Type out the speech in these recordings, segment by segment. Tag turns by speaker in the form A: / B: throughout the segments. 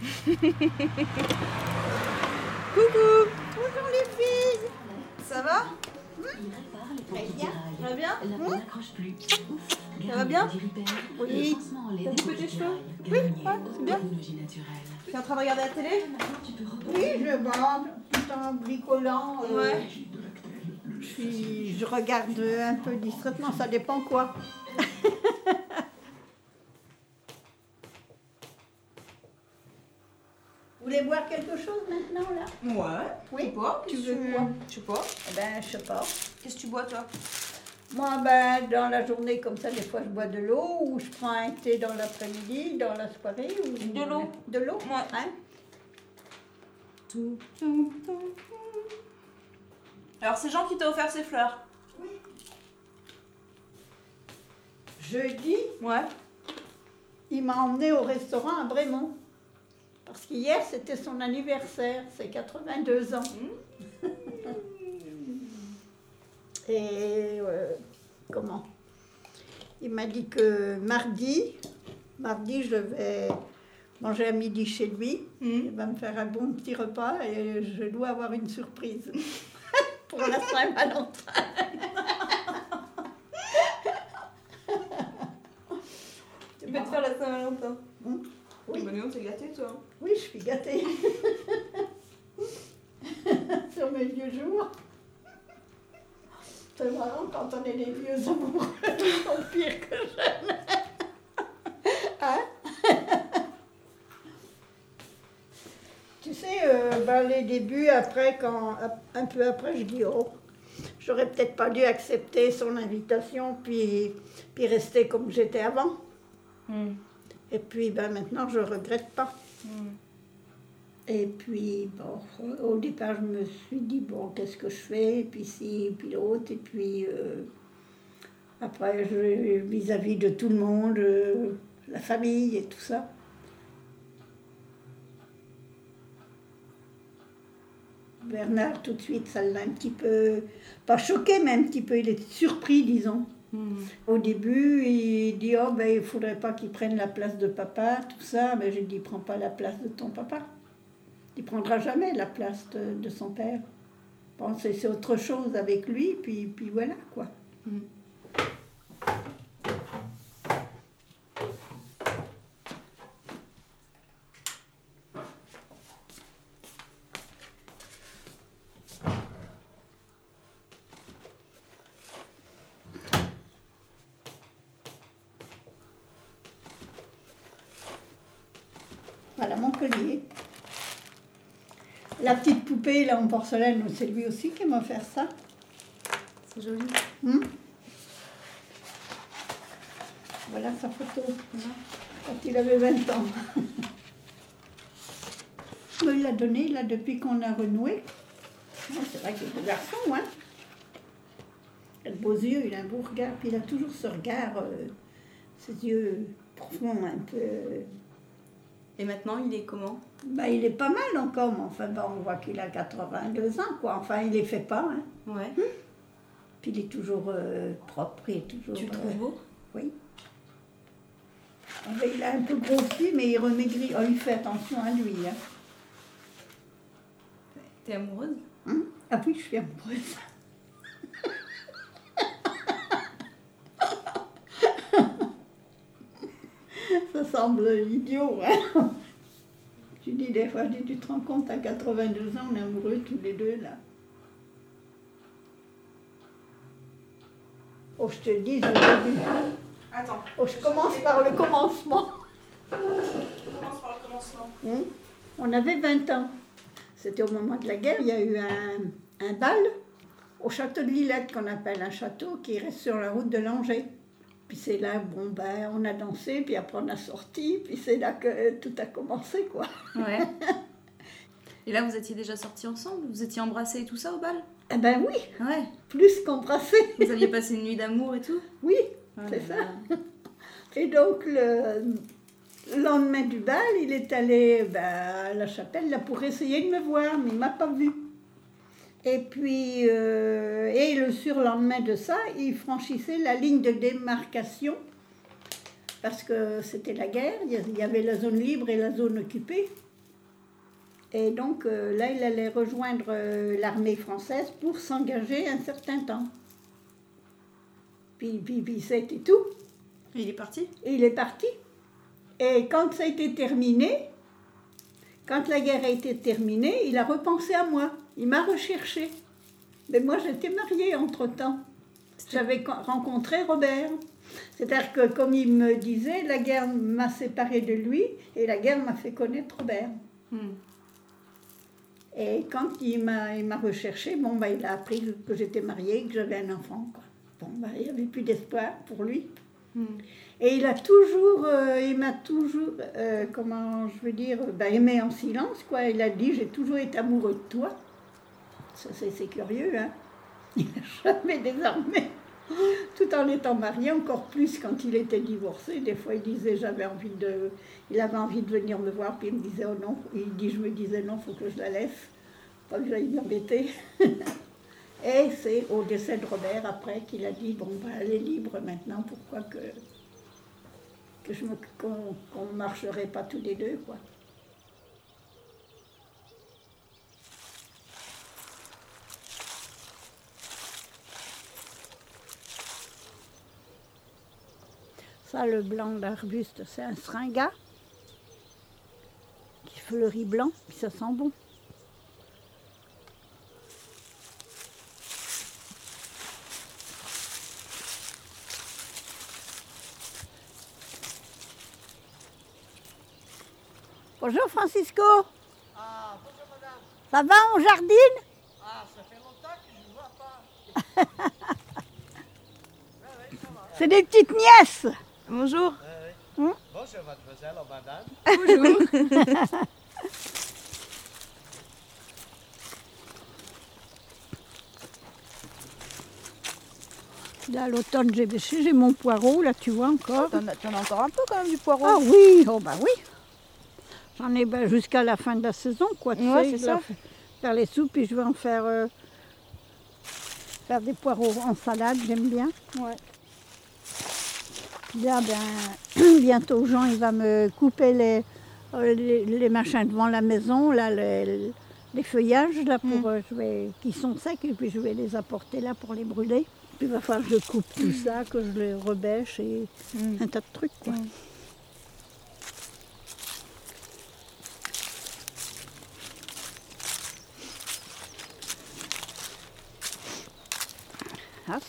A: Coucou
B: Bonjour les filles
A: Ça va?
B: Très bien?
A: Ça va bien
C: Ça
A: va bien?
B: Oui.
A: T'as coupé tes cheveux?
B: Oui, ouais, c'est bien.
A: Tu es en train de regarder la télé?
B: Oui, je bande tout en bricolant. euh,
A: Ouais.
B: Je regarde un peu distraitement, ça dépend quoi. voulez boire quelque chose maintenant là?
A: Ouais.
B: Oui?
A: Tu bois?
B: Tu veux quoi?
A: Je sais pas.
B: Eh ben, je sais pas.
A: Qu'est-ce que tu bois toi?
B: Moi, ben, dans la journée comme ça, des fois je bois de l'eau ou je prends un thé dans l'après-midi, dans la soirée. Ou...
A: De l'eau.
B: De l'eau
A: Ouais.
B: hein?
A: Alors c'est Jean qui t'a offert ces fleurs.
B: Jeudi,
A: Ouais.
B: il m'a emmené au restaurant à Brémont. Parce qu'hier, c'était son anniversaire, c'est 82 ans. Et euh, comment? Il m'a dit que mardi, mardi, je vais manger à midi chez lui. Il va me faire un bon petit repas et je dois avoir une surprise pour la Saint-Valentin.
A: Tu peux te faire la Saint-Valentin.
B: Hum. Oui.
A: Bah, nous, t'es gâté toi.
B: Oui, je suis gâtée. Sur mes vieux jours. C'est marrant quand on est des vieux amoureux, ils sont pires que jeunes. Hein? Tu sais, euh, ben, les débuts, après, quand, un peu après, je dis, oh, j'aurais peut-être pas dû accepter son invitation, puis, puis rester comme j'étais avant. Et puis ben, maintenant, je regrette pas. Et puis, bon, au départ, je me suis dit, bon, qu'est-ce que je fais? Et puis ci, et puis l'autre. Et puis, euh, après, vis-à-vis de tout le monde, euh, la famille et tout ça. Bernard, tout de suite, ça l'a un petit peu, pas choqué, mais un petit peu, il était surpris, disons. Au début, il dit Oh, ben, il faudrait pas qu'il prenne la place de papa, tout ça. Mais j'ai dit Prends pas la place de ton papa. Il prendra jamais la place de, son père. Bon, c'est autre chose avec lui, puis, puis voilà quoi. Voilà mon collier. La petite poupée là en porcelaine, c'est lui aussi qui m'a offert ça.
A: C'est joli.
B: Hmm voilà sa photo. Quand il avait 20 ans. Il l'a donné là depuis qu'on a renoué. C'est vrai qu'il est beau garçon, hein. Il a de beaux yeux, il a un beau regard, puis il a toujours ce regard, euh, ses yeux profonds un peu.
A: Et maintenant, il est comment?
B: Bah, il est pas mal encore, mais enfin, bah, on voit qu'il a 82 ans, quoi. Enfin, il les fait pas, hein.
A: Ouais.
B: Puis il est toujours euh, propre, il est toujours...
A: Tu le
B: euh,
A: trouves beau?
B: Oui. Ah ben, il a un peu grossi, mais il remaigrit. Oh, il fait attention à lui, hein.
A: T'es amoureuse?
B: Hein ah oui, je suis amoureuse. Ça semble idiot, hein Tu dis des fois, je dis, tu te rends compte, à 82 ans, on est amoureux tous les deux, là. Oh, je te dis, au début.
A: Attends,
B: Oh, je commence par le commencement.
A: on commence par le commencement.
B: Hein? On avait 20 ans. C'était au moment de la guerre. Il y a eu un, un bal au château de Lillette, qu'on appelle un château, qui reste sur la route de Langeais. Puis c'est là, bon, ben, on a dansé, puis après on a sorti, puis c'est là que tout a commencé, quoi.
A: Ouais. Et là, vous étiez déjà sortis ensemble Vous étiez embrassés et tout ça au bal?
B: Eh ben oui,
A: Ouais.
B: plus qu'embrassé.
A: Vous aviez passé une nuit d'amour et tout?
B: Oui, c'est ça. Et donc, le le lendemain du bal, il est allé ben, à la chapelle là, pour essayer de me voir, mais il m'a pas vu. Et puis, euh, et le surlendemain de ça, il franchissait la ligne de démarcation, parce que c'était la guerre, il y a- il y avait la zone libre et la zone occupée. Et donc euh, là, il allait rejoindre euh, l'armée française pour s'engager un certain temps. Puis, puis, puis c'était tout.
A: Il est parti?
B: Et il est parti. Et quand ça a été terminé, quand la guerre a été terminée, il a repensé à moi. Il m'a recherché. Mais moi, j'étais mariée entre-temps. J'avais co- rencontré Robert. C'est-à-dire que, comme il me disait, la guerre m'a séparée de lui et la guerre m'a fait connaître Robert.
A: Hmm.
B: Et quand il m'a, recherché, bon, bah, il a appris que j'étais mariée, que j'avais un enfant. Quoi. Bon, bah, il n'y avait plus d'espoir pour lui.
A: Hmm.
B: Et il a toujours, euh, il m'a toujours, euh, comment je veux dire, bah, aimé en silence, quoi. Il a dit, j'ai toujours été amoureux de toi. C'est, curieux, hein. Il n'a jamais désarmé. Tout en étant marié, encore plus quand il était divorcé. Des fois, il disait, j'avais envie de, il avait envie de venir me voir, puis il me disait, oh non. Il dit, je me disais, non, faut que je la laisse. Pas que j'aille m'embêter. Et c'est au décès de Robert, après, qu'il a dit, bon, bah, elle est libre maintenant, pourquoi que je me qu'on qu'on ne marcherait pas tous les deux quoi. Ça, le blanc d'arbuste, c'est un seringa qui fleurit blanc, puis ça sent bon. Bonjour Francisco.
D: Ah, bonjour madame.
B: Ça va, on jardine?
D: Ah, ça fait longtemps que je ne vois pas.
B: C'est des petites nièces.
A: Bonjour.
D: Oui.
B: Hum?
D: Bonjour mademoiselle ou madame.
A: Bonjour.
B: Là, à l'automne, j'ai bêché, j'ai mon poireau, là, tu vois encore.
A: T'en as, t'en as encore un peu quand même du poireau
B: Ah oui, oh bah oui. J'en ai ben, jusqu'à la fin de la saison, quoi. Tu
A: Ouais,
B: sais, je
A: ça.
B: fa- Faire les soupes, puis je vais en faire, euh, faire des poireaux en salade, j'aime bien.
A: Ouais.
B: Là, ben, bientôt, Jean, il va me couper les, euh, les, les machins devant la maison, là, les, les feuillages, là, pour, euh, je vais, qui sont secs, et puis je vais les apporter là pour les brûler. Puis il va falloir que je coupe tout ça, que je les rebêche et
A: Hmm.
B: un tas de trucs, quoi.
A: Mm.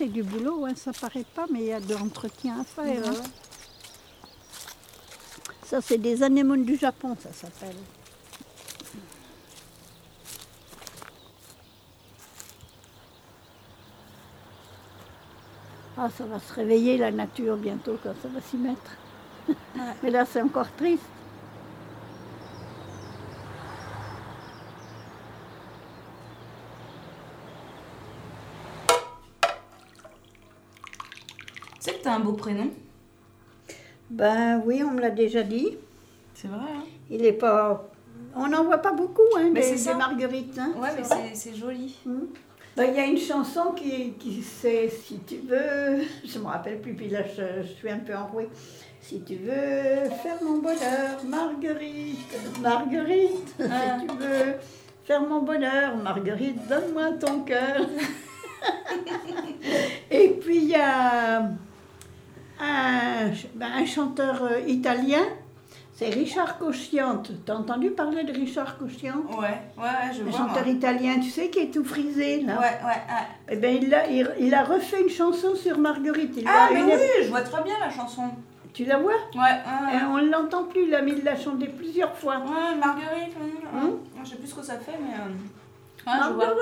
B: C'est du boulot, hein, ça paraît pas, mais il y a de l'entretien à faire. hein. Ça, c'est des anémones du Japon, ça s'appelle. Ah, ça va se réveiller la nature bientôt quand ça va s'y mettre. mais là, c'est encore triste.
A: T'as un beau prénom
B: Ben oui, on me l'a déjà dit.
A: C'est vrai, hein
B: Il est pas. On n'en voit pas beaucoup, hein,
A: Mais
B: des,
A: c'est
B: des marguerites. hein,
A: Ouais, mais c'est, joli.
B: Hmm. Ben, Il y a une chanson qui, qui c'est Si tu veux. Je me rappelle plus, puis là je, je suis un peu enrouée. Si tu veux faire mon bonheur, Marguerite, Marguerite,
A: Ah.
B: si tu veux faire mon bonheur, Marguerite, donne-moi ton cœur. Et puis il y a un, ben, un chanteur euh, italien, c'est Richard Cosciante. T'as entendu parler de Richard Cosciante
A: Ouais, ouais, je
B: Un
A: vois.
B: chanteur
A: moi.
B: italien, tu sais, qui est tout frisé, là?
A: Ouais, ouais, ouais.
B: Eh ben, il, a, il, il a refait une chanson sur Marguerite. Il
A: Ah, mais
B: une-
A: oui, je vois très bien la chanson.
B: Tu la vois?
A: Ouais, ouais,
B: Eh, On ne l'entend plus, là, mais il l'a chanté plusieurs fois.
A: ouais. Marguerite.
B: Hein
A: je sais plus ce que ça fait, mais. euh, Ouais, je vois.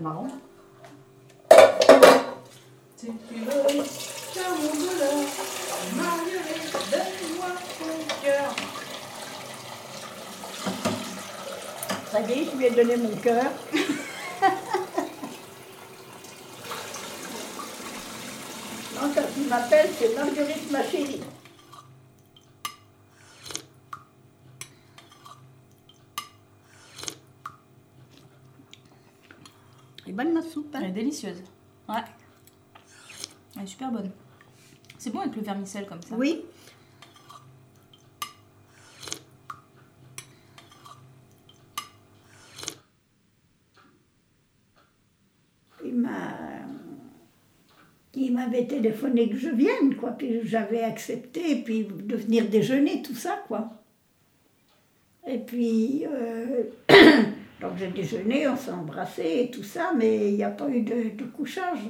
B: C'est marrant.
A: Si tu veux mon Marguerite, donne-moi ton cœur.
B: Ça y est, je lui ai donné mon cœur. Non, quand il m'appelle, c'est Marguerite, ma chérie. Est bonne notre soupe. Hein.
A: Elle est délicieuse. Ouais. Elle est super bonne. C'est bon avec le vermicelle comme ça.
B: Oui. Il m'a il m'avait téléphoné que je vienne, quoi. Puis j'avais accepté, puis de venir déjeuner, tout ça, quoi. Et puis, euh, donc j'ai déjeuné, on s'est embrassé et tout ça, mais il n'y a pas eu de, de couchage.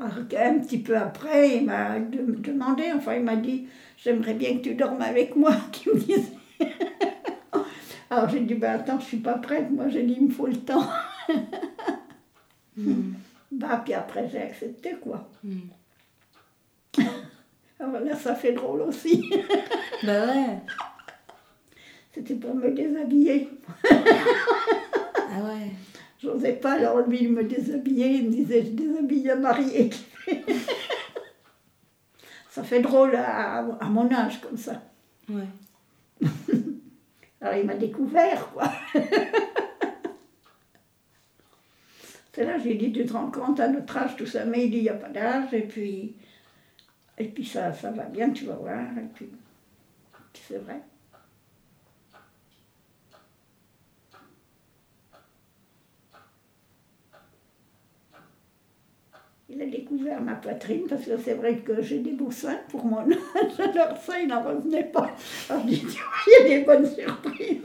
B: Alors qu'un petit peu après, il m'a de- demandé, enfin il m'a dit, j'aimerais bien que tu dormes avec moi, qu'il me disait. Alors j'ai dit, ben attends, je suis pas prête, moi j'ai dit, il me faut le temps. Bah, puis après j'ai accepté quoi.
A: Hmm.
B: Alors là, ça fait drôle aussi.
A: Bah ouais.
B: C'était pour me déshabiller.
A: Ah ouais.
B: J'osais pas, alors lui, il me déshabillait, il me disait, je déshabille un marié. ça fait drôle à, à mon âge comme ça.
A: Ouais.
B: Alors il m'a découvert, quoi. C'est là, j'ai dit, tu te rends compte à notre âge, tout ça, mais il dit, il n'y a pas d'âge, et puis, et puis ça, ça va bien, tu vas voir, et puis c'est vrai. Il a découvert ma poitrine parce que c'est vrai que j'ai des beaux seins pour mon âge. Alors ça, il n'en revenait pas. Alors il y a des bonnes surprises.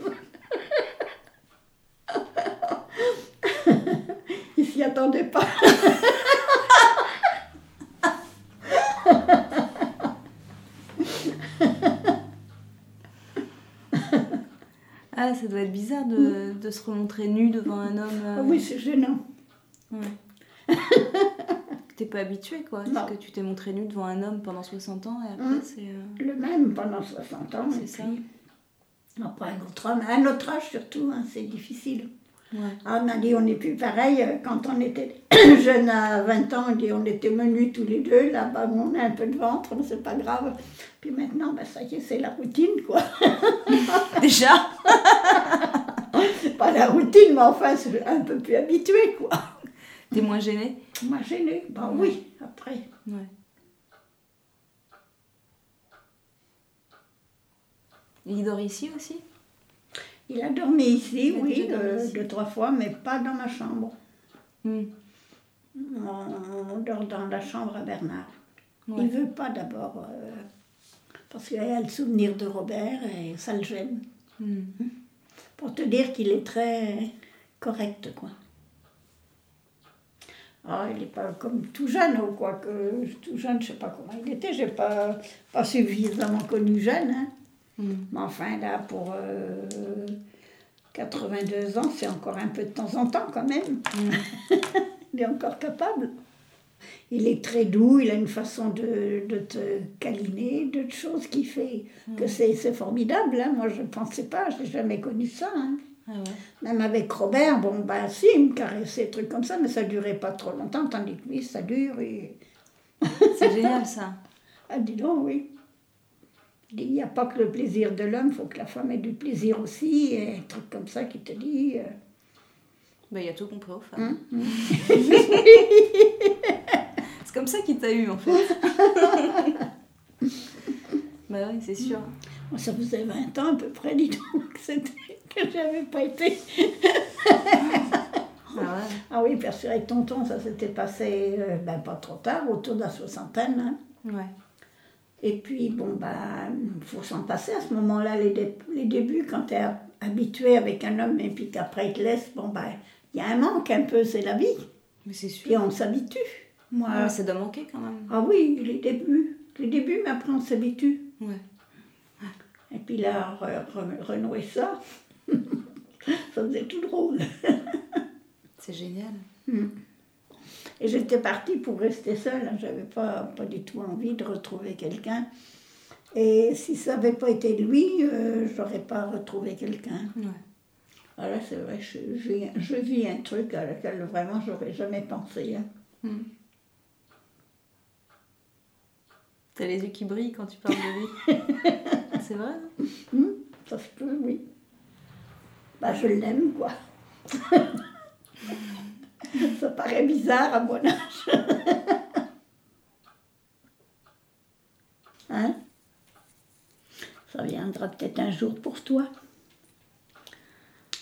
B: il s'y attendait pas.
A: Ah, ça doit être bizarre de, de se remontrer nu devant un homme. euh,
B: Ah oui, c'est gênant.
A: T'es pas habitué quoi. Parce que tu t'es montré nu devant un homme pendant 60 ans et après
B: Hum.
A: c'est. euh,
B: Le même pendant 60 ans.
A: C'est ça.
B: puis, Après un autre homme, un autre âge surtout, hein, c'est difficile.
A: Ouais.
B: Ah, on a dit on n'est plus pareil. euh, Quand on était jeune à 20 ans, on dit on était menus tous les deux. Là-bas, on a un peu de ventre, mais c'est pas grave. Puis maintenant, ben, ça y est, c'est la routine, quoi.
A: Déjà
B: pas la routine, mais enfin, c'est un peu plus habitué, quoi.
A: T'es moins gêné
B: Moi, gêné. Ben oui, après.
A: Ouais. Il dort ici aussi?
B: Il a dormi ici,
A: a
B: oui,
A: dormi
B: deux,
A: ici.
B: deux, trois fois, mais pas dans ma chambre.
A: Hum.
B: On, on dort dans la chambre à Bernard.
A: Ouais.
B: Il veut pas d'abord, euh, parce qu'il a le souvenir de Robert et ça le gêne.
A: Hum.
B: Pour te dire qu'il est très correct, quoi. Ah, il n'est pas comme tout jeune, ou quoi que tout jeune, je sais pas comment il était, j'ai pas, pas suffisamment connu jeune, hein.
A: Hum.
B: Mais enfin, là, pour euh, 82 ans, c'est encore un peu de temps en temps quand même. il est encore capable. Il est très doux, il a une façon de, de te câliner, de choses qui fait que c'est c'est formidable. hein. Moi, je ne pensais pas, je n'ai jamais connu ça. hein.
A: Ah ouais.
B: Même avec Robert, bon, bah si, il me caressait, trucs comme ça, mais ça durait pas trop longtemps, tandis que lui, ça dure. Et...
A: C'est génial ça.
B: Ah, dis donc, oui. Il n'y a pas que le plaisir de l'homme, il faut que la femme ait du plaisir aussi, et un truc comme ça qui te dit. euh,
A: Bah, il a tout compris aux femmes.
B: hein, hein.
A: C'est comme ça qu'il t'a eu en fait. bah oui, c'est sûr.
B: Ça faisait 20 ans à peu près, dis donc, que j'avais pas été.
A: Ah ouais.
B: Ah oui, parce que avec tonton, ça s'était passé euh, ben, pas trop tard, autour de la soixantaine. hein.
A: Ouais.
B: Et puis, bon, ben, il faut s'en passer à ce moment-là, les, dé- les débuts, quand tu es habitué avec un homme et puis qu'après il te laisse, bon, ben, il y a un manque un peu, c'est la vie.
A: Mais c'est sûr.
B: Puis on s'habitue. Moi,
A: Ah, mais ça doit manquer quand même.
B: ah oui, les débuts. Les débuts, mais après on s'habitue.
A: Ouais.
B: Et puis là, re- re- renouer ça, ça faisait tout drôle.
A: C'est génial.
B: Et j'étais partie pour rester seule, hein. j'avais pas, pas du tout envie de retrouver quelqu'un. Et si ça n'avait pas été lui, euh, j'aurais pas retrouvé quelqu'un.
A: Ouais.
B: Voilà, c'est vrai, je, je, je vis un truc à laquelle vraiment j'aurais jamais pensé. hein.
A: T'as les yeux qui brillent quand tu parles de lui. c'est vrai
B: Hmm, ça se peut, oui. Bah, je l'aime, quoi. ça paraît bizarre à mon âge. hein? Ça viendra peut-être un jour pour toi.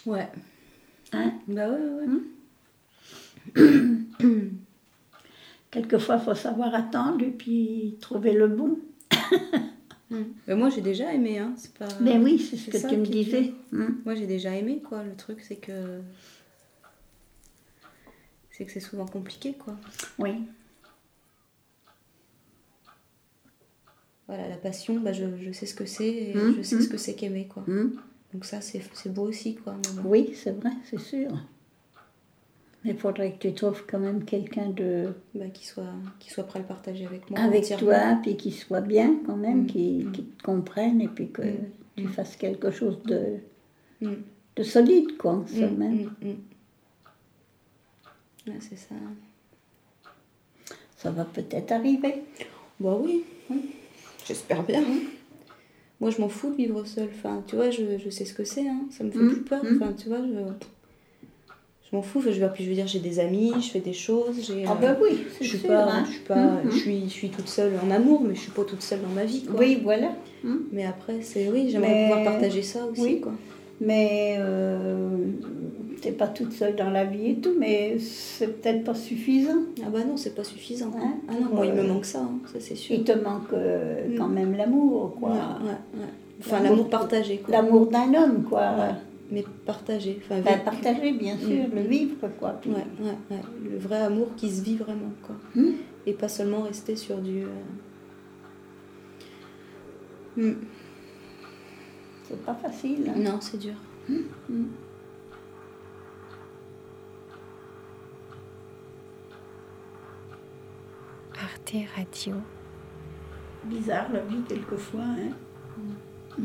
A: Ouais.
B: Hein?
A: Bah ouais, ouais. ouais.
B: quelquefois, il faut savoir attendre et puis trouver le bon.
A: Mais moi, j'ai déjà aimé, hein. C'est pas...
B: Mais oui, c'est ce que tu me disais. Hmm.
A: Moi, j'ai déjà aimé, quoi. Le truc, c'est que. C'est que c'est souvent compliqué, quoi.
B: Oui.
A: Voilà, la passion, bah, je, je sais ce que c'est et
B: Mhm,
A: je sais ce que c'est qu'aimer, quoi. Donc, ça, c'est beau aussi, quoi.
B: Oui, c'est vrai, c'est sûr. Mais il faudrait que tu trouves quand même quelqu'un de
A: Bah, qu'il soit, qu'il soit prêt à le partager avec moi.
B: avec toi, puis qui soit bien quand même,
A: Mm.
B: qui, qui te comprenne et puis que
A: Mm.
B: tu fasses quelque chose de,
A: Mm.
B: de solide, quoi, en
A: Mm,
B: somme, hein.
A: mm, mm. Ouais, c'est ça.
B: Ça va peut-être arriver.
A: Bah oui, oui. j'espère bien. Moi, je m'en fous de vivre seule. Enfin, tu vois, je, je sais ce que c'est. Hein. Ça me fait
B: Mm,
A: plus peur.
B: mm.
A: Enfin, tu vois, je, je m'en fous. Je, veux, je veux dire, j'ai des amis, je fais des choses. J'ai,
B: Ah
A: euh,
B: ben oui,
A: je suis
B: sûr.
A: pas,
B: hein.
A: je suis pas,
B: Mhm.
A: je suis, je suis toute seule en amour, mais je suis pas toute seule dans ma vie. Quoi.
B: Oui, voilà. Hmm.
A: Mais après, c'est oui, j'aimerais
B: Mais-
A: pouvoir partager ça aussi,
B: oui.
A: quoi.
B: Mais euh, t'es pas toute seule dans la vie et tout, mais c'est peut-être pas suffisant.
A: Ah bah non, c'est pas suffisant. quoi.
B: Hein,
A: ah non, moi, il me
B: euh,
A: manque ça, hein, ça c'est sûr.
B: Il te manque euh,
A: Mm.
B: quand même l'amour, quoi.
A: Ouais, ouais, ouais. Enfin,
B: L'amour-
A: l'amour partagé, quoi.
B: L'amour d'un homme, quoi.
A: Mais partagé. Enfin, vi-
B: partager, bien sûr,
A: Mm.
B: le vivre, quoi.
A: Ouais, ouais, ouais. Le vrai amour qui se vit vraiment, quoi.
B: Hmm.
A: Et pas seulement rester sur du. euh, hmm.
B: C'est pas facile. hein.
A: Non, c'est dur.
E: Arte Radio.
B: Bizarre la vie, quelquefois. Hein.